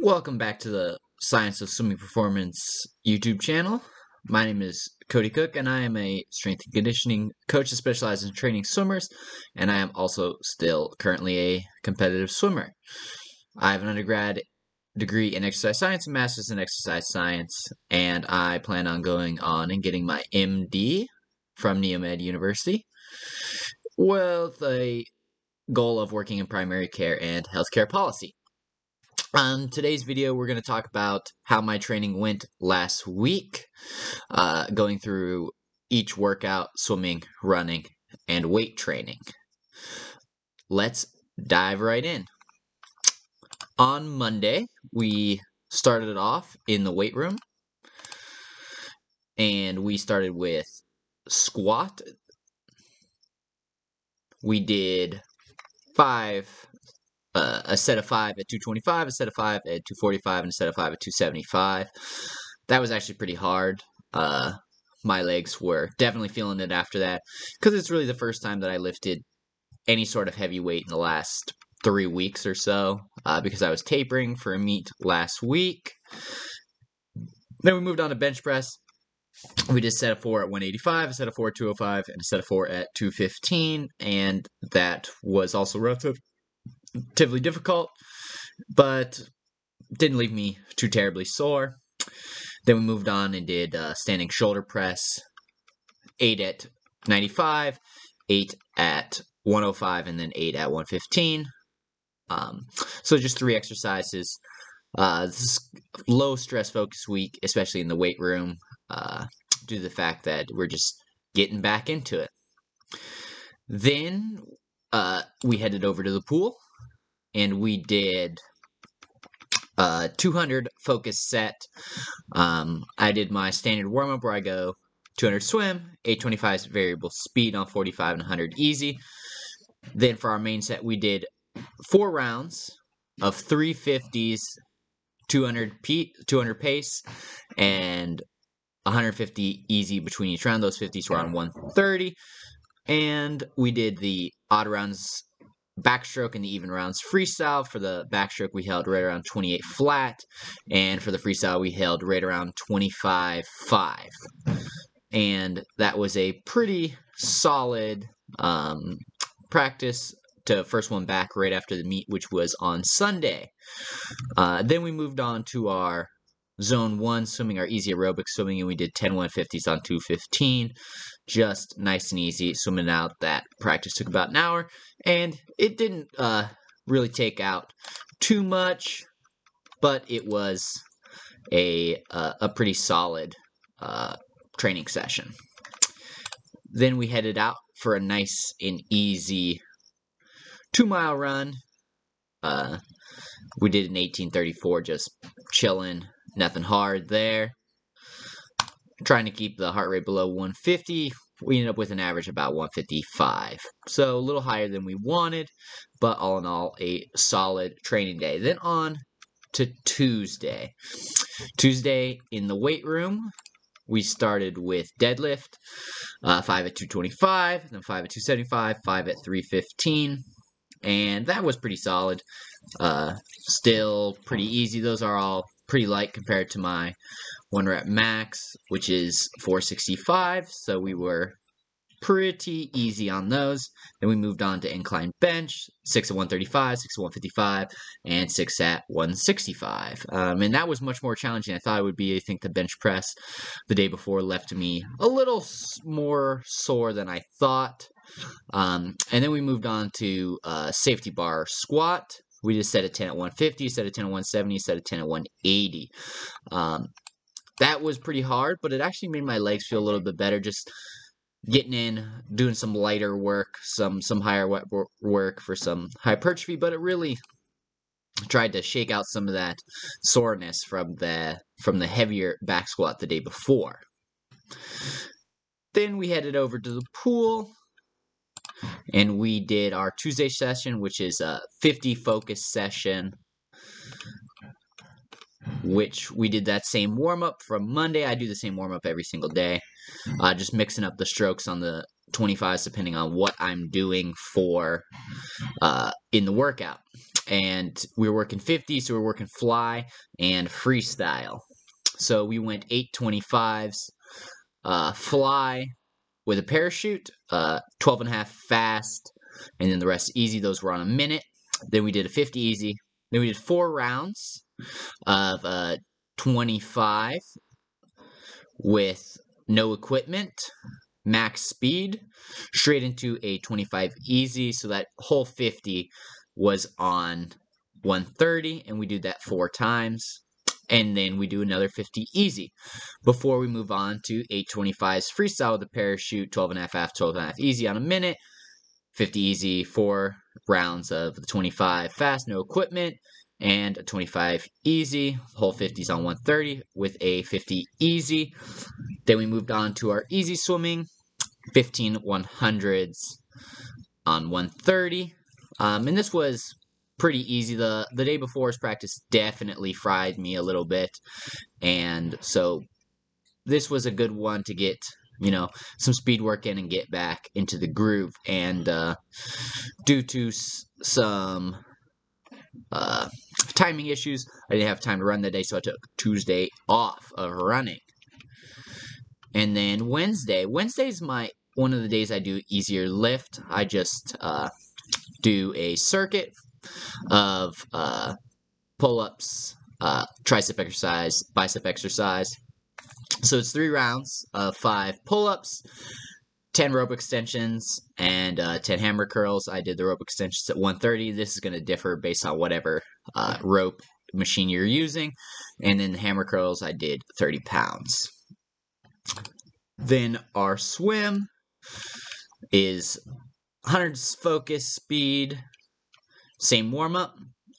Welcome back to the Science of Swimming Performance YouTube channel. My name is Cody Cook, and I am a strength and conditioning coach that specializes in training swimmers, and I am also still currently a competitive swimmer. I have an undergrad degree in exercise science and master's in exercise science, and I plan on going on and getting my MD from Neomed University with a goal of working in primary care and healthcare policy. On today's video, we're going to talk about how my training went last week, uh, going through each workout, swimming, running, and weight training. Let's dive right in. On Monday, we started off in the weight room, and we started with squat. We did five uh, a set of five at 225, a set of five at 245, and a set of five at 275. That was actually pretty hard. Uh, my legs were definitely feeling it after that because it's really the first time that I lifted any sort of heavy weight in the last three weeks or so uh, because I was tapering for a meet last week. Then we moved on to bench press. We did set of four at 185, a set of four at 205, and a set of four at 215, and that was also relative relatively difficult, but didn't leave me too terribly sore. Then we moved on and did uh, standing shoulder press, 8 at 95, 8 at 105, and then 8 at 115. Um, so just three exercises. Uh, this is low stress focus week, especially in the weight room, uh, due to the fact that we're just getting back into it. Then uh, we headed over to the pool and we did uh, 200 focus set. Um, I did my standard warm up where I go 200 swim, 825 variable speed on 45 and 100 easy. Then for our main set, we did four rounds of 350s, 200 p 200 pace, and 150 easy between each round. Those 50s were on 130. And we did the odd rounds backstroke in the even rounds freestyle. For the backstroke, we held right around 28 flat, and for the freestyle, we held right around 25 5. And that was a pretty solid um, practice to first one back right after the meet, which was on Sunday. Uh, then we moved on to our zone one swimming, our easy aerobic swimming, and we did 10 150s on 215 just nice and easy swimming out that practice took about an hour and it didn't uh, really take out too much but it was a uh, a pretty solid uh, training session. Then we headed out for a nice and easy two mile run. Uh, we did an 1834 just chilling nothing hard there trying to keep the heart rate below 150. We ended up with an average about 155. So a little higher than we wanted, but all in all, a solid training day. Then on to Tuesday. Tuesday in the weight room, we started with deadlift, uh, 5 at 225, then 5 at 275, 5 at 315. And that was pretty solid. Uh, still pretty easy. Those are all pretty light compared to my one rep max, which is 465. So we were pretty easy on those. Then we moved on to incline bench, 6 at 135, 6 at 155, and 6 at 165. Um, and that was much more challenging I thought it would be. I think the bench press the day before left me a little more sore than I thought. Um, and then we moved on to uh, safety bar squat. We just set a 10 at 150, set a 10 at 170, set a 10 at 180. Um, that was pretty hard, but it actually made my legs feel a little bit better. Just getting in, doing some lighter work, some some higher work for some hypertrophy, but it really tried to shake out some of that soreness from the from the heavier back squat the day before. Then we headed over to the pool and we did our Tuesday session, which is a 50 focus session which we did that same warm up from Monday. I do the same warm up every single day, uh, just mixing up the strokes on the 25s depending on what I'm doing for uh, in the workout. and we were working 50, so we're working fly and freestyle. So we went 825s, uh, fly with a parachute, uh, 12 and a half fast, and then the rest easy. Those were on a minute. Then we did a 50 easy. Then we did four rounds of uh, 25 with no equipment, max speed, straight into a 25 easy. So that whole 50 was on 130, and we did that four times. And then we do another 50 easy before we move on to 825s freestyle with a parachute, 12 and a half half, 12 and a half easy on a minute, 50 easy, four rounds of the 25 fast, no equipment, and a 25 easy, whole 50s on 130 with a 50 easy. Then we moved on to our easy swimming, 15 100s on 130. Um, and this was pretty easy. The the day before's practice definitely fried me a little bit. And so this was a good one to get, you know, some speed work in and get back into the groove. And uh, due to some uh, timing issues, I didn't have time to run that day, so I took Tuesday off of running. And then Wednesday, Wednesday's my one of the days I do easier lift. I just uh, do a circuit of uh, pull-ups, uh, tricep exercise, bicep exercise. So it's three rounds of five pull-ups, 10 rope extensions, and uh, 10 hammer curls. I did the rope extensions at 130. This is going to differ based on whatever uh, rope machine you're using. And then the hammer curls, I did 30 pounds. Then our swim is 100 focus speed, same warm up.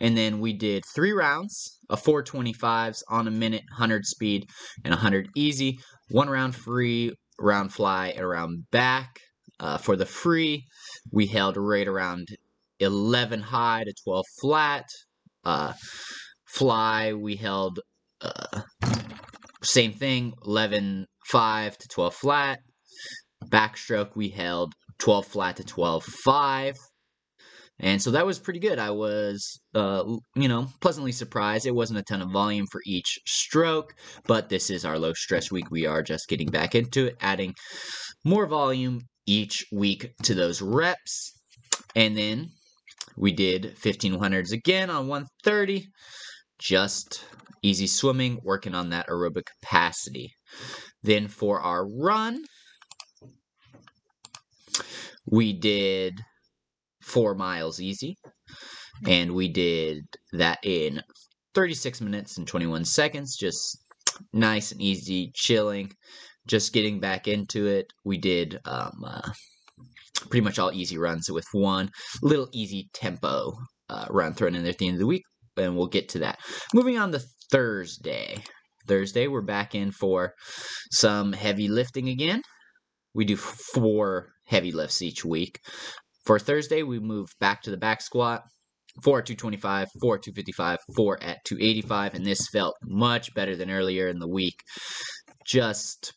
And then we did three rounds of 425s on a minute, 100 speed, and 100 easy. One round free, round fly, and round back. Uh, for the free, we held right around 11 high to 12 flat. Uh, fly, we held uh, same thing, 11 5 to 12 flat. Backstroke, we held 12 flat to 12 5. And so that was pretty good. I was, uh, you know, pleasantly surprised. It wasn't a ton of volume for each stroke, but this is our low stress week. We are just getting back into it, adding more volume each week to those reps. And then we did 1500s again on 130. Just easy swimming, working on that aerobic capacity. Then for our run, we did four miles easy. And we did that in 36 minutes and 21 seconds. Just nice and easy, chilling, just getting back into it. We did um, uh, pretty much all easy runs with one little easy tempo uh, run thrown in there at the end of the week. And we'll get to that. Moving on to Thursday. Thursday, we're back in for some heavy lifting again. We do four heavy lifts each week. For Thursday, we moved back to the back squat. Four at 225, four at 255, four at 285, and this felt much better than earlier in the week. Just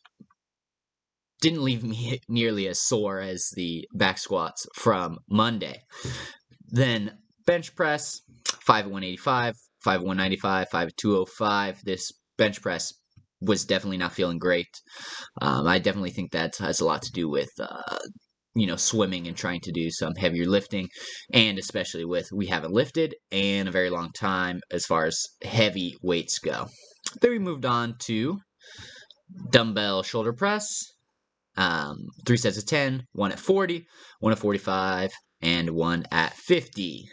didn't leave me nearly as sore as the back squats from Monday. Then bench press, 5 at 185, 5 at 195, 5 at 205. This bench press was definitely not feeling great. Um, I definitely think that has a lot to do with uh, you know, swimming and trying to do some heavier lifting, and especially with we haven't lifted in a very long time as far as heavy weights go. Then we moved on to dumbbell shoulder press, um, three sets of 10, one at 40, one at 45, and one at 50.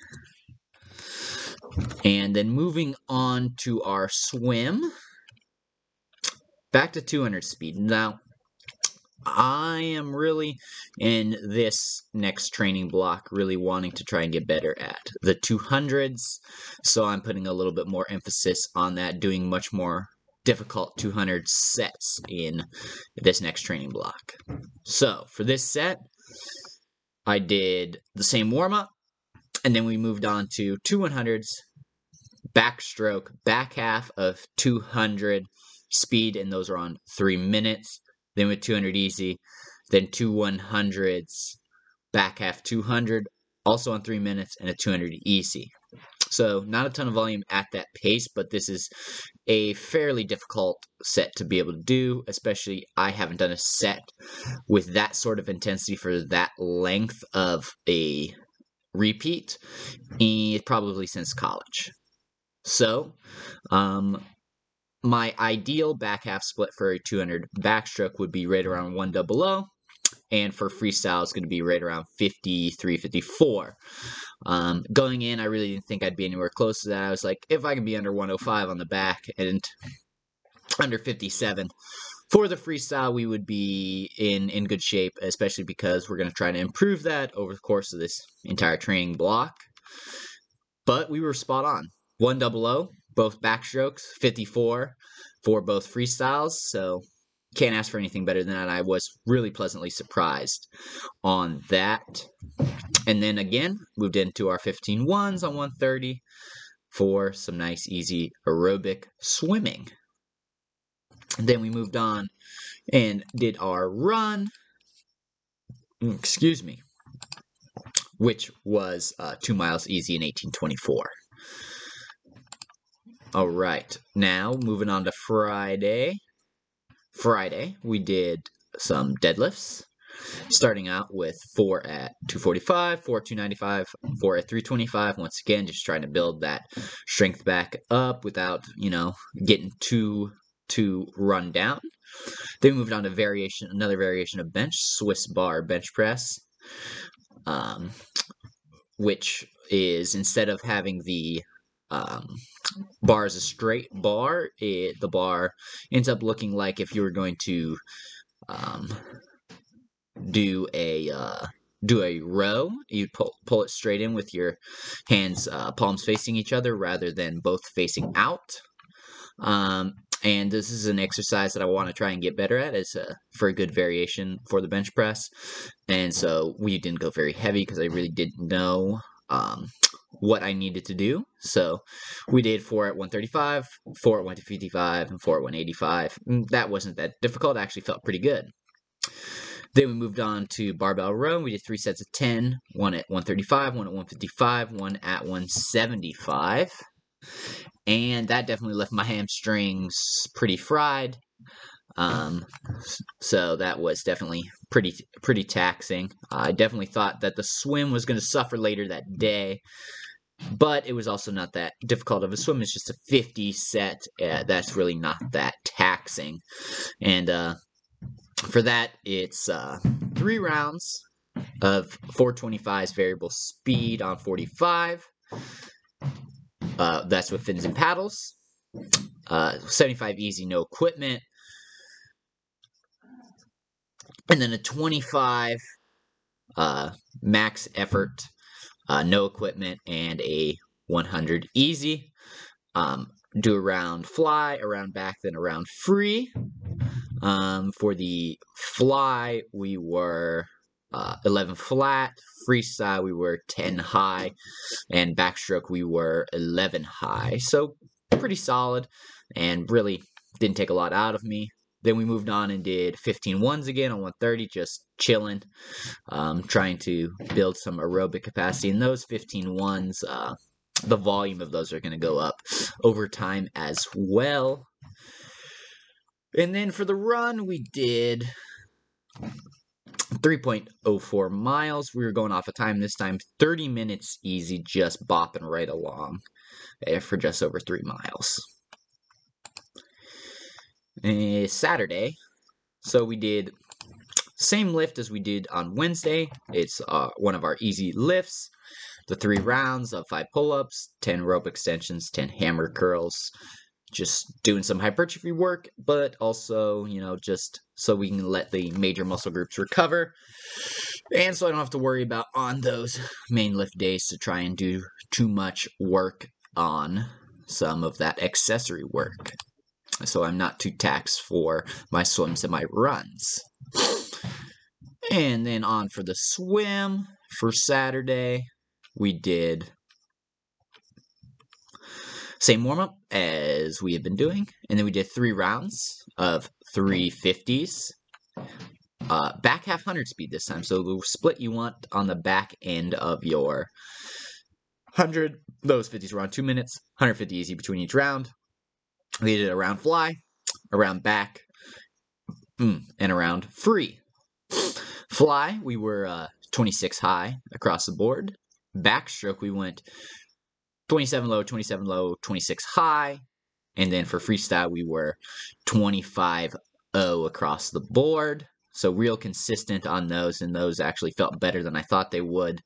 And then moving on to our swim, back to 200 speed. Now, I am really in this next training block really wanting to try and get better at the 200s. So I'm putting a little bit more emphasis on that, doing much more difficult 200 sets in this next training block. So for this set, I did the same warm up, and then we moved on to two 100s, backstroke, back half of 200 speed, and those are on three minutes then with 200 easy, then two 100s, back half 200, also on three minutes, and a 200 easy. So not a ton of volume at that pace, but this is a fairly difficult set to be able to do, especially I haven't done a set with that sort of intensity for that length of a repeat, probably since college. So, um, my ideal back half split for a 200 backstroke would be right around 1 double and for freestyle it's going to be right around 53, 54. Um, going in, I really didn't think I'd be anywhere close to that. I was like, if I can be under 105 on the back and under 57 for the freestyle, we would be in in good shape, especially because we're going to try to improve that over the course of this entire training block. But we were spot on. One double both backstrokes, 54 for both freestyles. So can't ask for anything better than that. I was really pleasantly surprised on that. And then again, moved into our 15 ones on 130 for some nice, easy aerobic swimming. And then we moved on and did our run. Excuse me. Which was uh, two miles easy in 1824. All right, now moving on to Friday. Friday, we did some deadlifts, starting out with four at 245, four at 295, four at 325. Once again, just trying to build that strength back up without, you know, getting too too run down. Then we moved on to variation, another variation of bench, Swiss bar bench press, um, which is instead of having the um, bar is a straight bar, it, the bar ends up looking like if you were going to um, do a uh, do a row, you'd pull, pull it straight in with your hands, uh, palms facing each other rather than both facing out. Um, and this is an exercise that I want to try and get better at as a, for a good variation for the bench press. And so we didn't go very heavy because I really didn't know um, what I needed to do. So we did four at 135, four at 155, and four at 185. Mm, that wasn't that difficult. It actually felt pretty good. Then we moved on to barbell row. We did three sets of 10, one at 135, one at 155, one at 175. And that definitely left my hamstrings pretty fried. Um, so that was definitely pretty pretty taxing. I definitely thought that the swim was going to suffer later that day, but it was also not that difficult of a swim. It's just a 50 set. Uh, that's really not that taxing, and uh, for that it's uh, three rounds of 425's variable speed on 45. Uh, that's with fins and paddles. Uh, 75 easy, no equipment and then a 25 uh, max effort, uh, no equipment, and a 100 easy. Um, do around fly, around back, then around free. Um, for the fly, we were uh, 11 flat. Freestyle, we were 10 high. And backstroke, we were 11 high. So pretty solid and really didn't take a lot out of me. Then we moved on and did 15 ones again on 130, just chilling, um, trying to build some aerobic capacity. And those 15 ones, uh, the volume of those are going to go up over time as well. And then for the run, we did 3.04 miles. We were going off a of time this time, 30 minutes easy, just bopping right along eh, for just over three miles. Uh, Saturday. So we did same lift as we did on Wednesday. It's uh, one of our easy lifts. The three rounds of five pull-ups, 10 rope extensions, 10 hammer curls. Just doing some hypertrophy work, but also, you know, just so we can let the major muscle groups recover. And so I don't have to worry about on those main lift days to try and do too much work on some of that accessory work so I'm not too taxed for my swims and my runs. And then on for the swim for Saturday, we did same warm up as we have been doing, and then we did three rounds of 350s. Uh, back half 100 speed this time, so the split you want on the back end of your 100 those 50s were on two minutes, 150 easy between each round. We did a round fly, a round back, mm, and a round free. Fly, we were uh, 26 high across the board. Backstroke, we went 27 low, 27 low, 26 high. And then for freestyle, we were 25 0 across the board. So real consistent on those, and those actually felt better than I thought they would.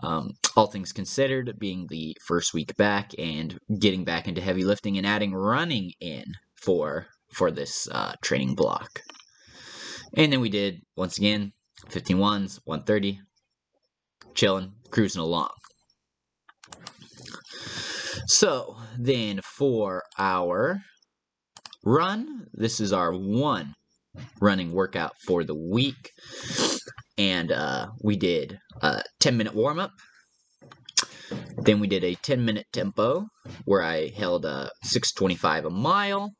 Um, all things considered, being the first week back and getting back into heavy lifting and adding running in for for this uh, training block. And then we did once again 15 ones, 130, chilling, cruising along. So then for our run, this is our one running workout for the week. And uh, we did a 10 minute warm up. Then we did a 10 minute tempo where I held a 625 a mile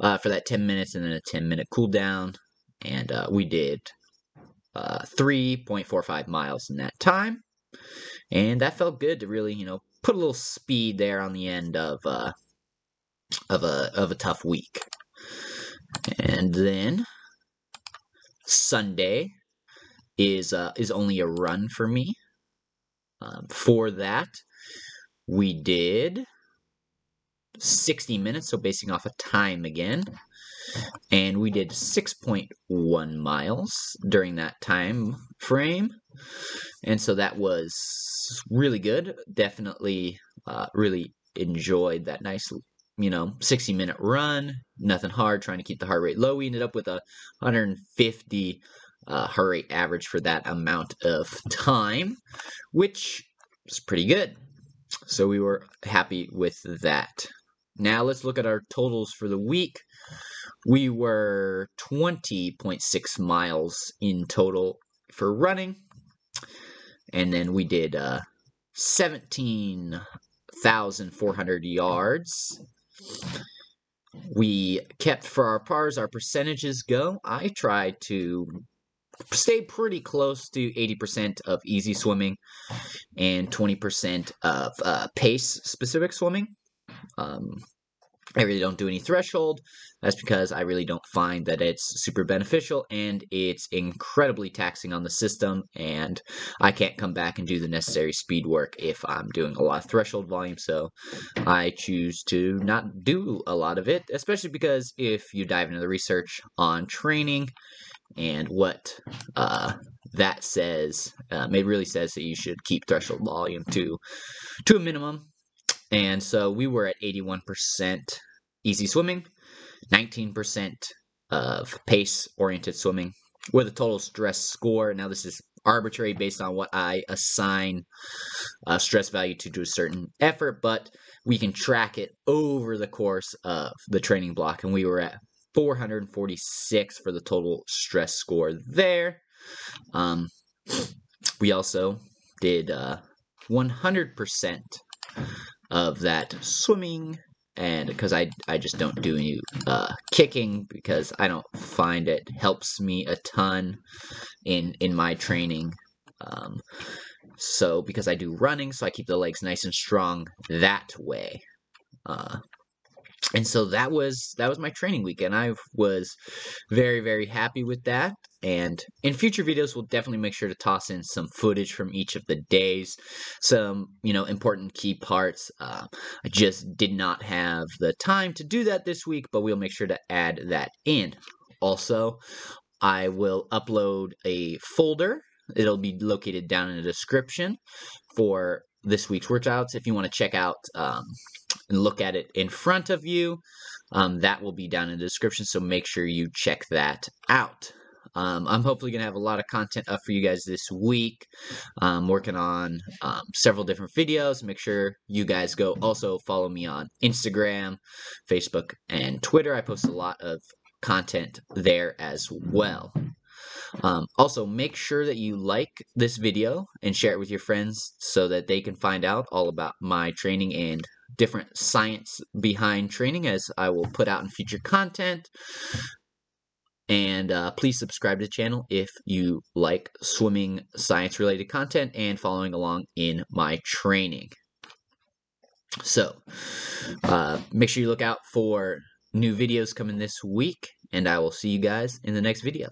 uh, for that 10 minutes and then a 10 minute cool down. And uh, we did uh, 3.45 miles in that time. And that felt good to really, you know, put a little speed there on the end of uh, of a of a tough week. And then Sunday is uh, is only a run for me. Um, for that, we did 60 minutes, so basing off a of time again. And we did 6.1 miles during that time frame. And so that was really good. Definitely uh, really enjoyed that nice you know, 60 minute run, nothing hard, trying to keep the heart rate low. We ended up with a 150 uh, heart rate average for that amount of time, which is pretty good. So we were happy with that. Now let's look at our totals for the week. We were 20.6 miles in total for running. And then we did uh, 17,400 yards we kept for our pars, our percentages go. I tried to stay pretty close to 80% of easy swimming and 20% of uh, pace specific swimming. Um, I really don't do any threshold. That's because I really don't find that it's super beneficial and it's incredibly taxing on the system. And I can't come back and do the necessary speed work if I'm doing a lot of threshold volume. So I choose to not do a lot of it, especially because if you dive into the research on training and what uh, that says, um, it really says that you should keep threshold volume to to a minimum and so we were at 81% easy swimming, 19% of pace oriented swimming with a total stress score. Now, this is arbitrary based on what I assign a stress value to do a certain effort, but we can track it over the course of the training block. And we were at 446 for the total stress score there. Um, we also did uh, 100% of that swimming and because I, I just don't do any uh, kicking because I don't find it helps me a ton in in my training. Um, so because I do running, so I keep the legs nice and strong that way. Uh, and so that was that was my training week and i was very very happy with that. And in future videos we'll definitely make sure to toss in some footage from each of the days some you know important key parts. Uh, i just did not have the time to do that this week but we'll make sure to add that in. Also i will upload a folder. It'll be located down in the description for this week's workouts if you want to check out um, and look at it in front of you. Um, that will be down in the description, so make sure you check that out. Um, I'm hopefully going to have a lot of content up for you guys this week. I'm working on um, several different videos. Make sure you guys go also follow me on Instagram, Facebook, and Twitter. I post a lot of content there as well. Um, also, make sure that you like this video and share it with your friends so that they can find out all about my training and different science behind training as I will put out in future content. And uh, please subscribe to the channel if you like swimming science related content and following along in my training. So, uh, make sure you look out for new videos coming this week, and I will see you guys in the next video.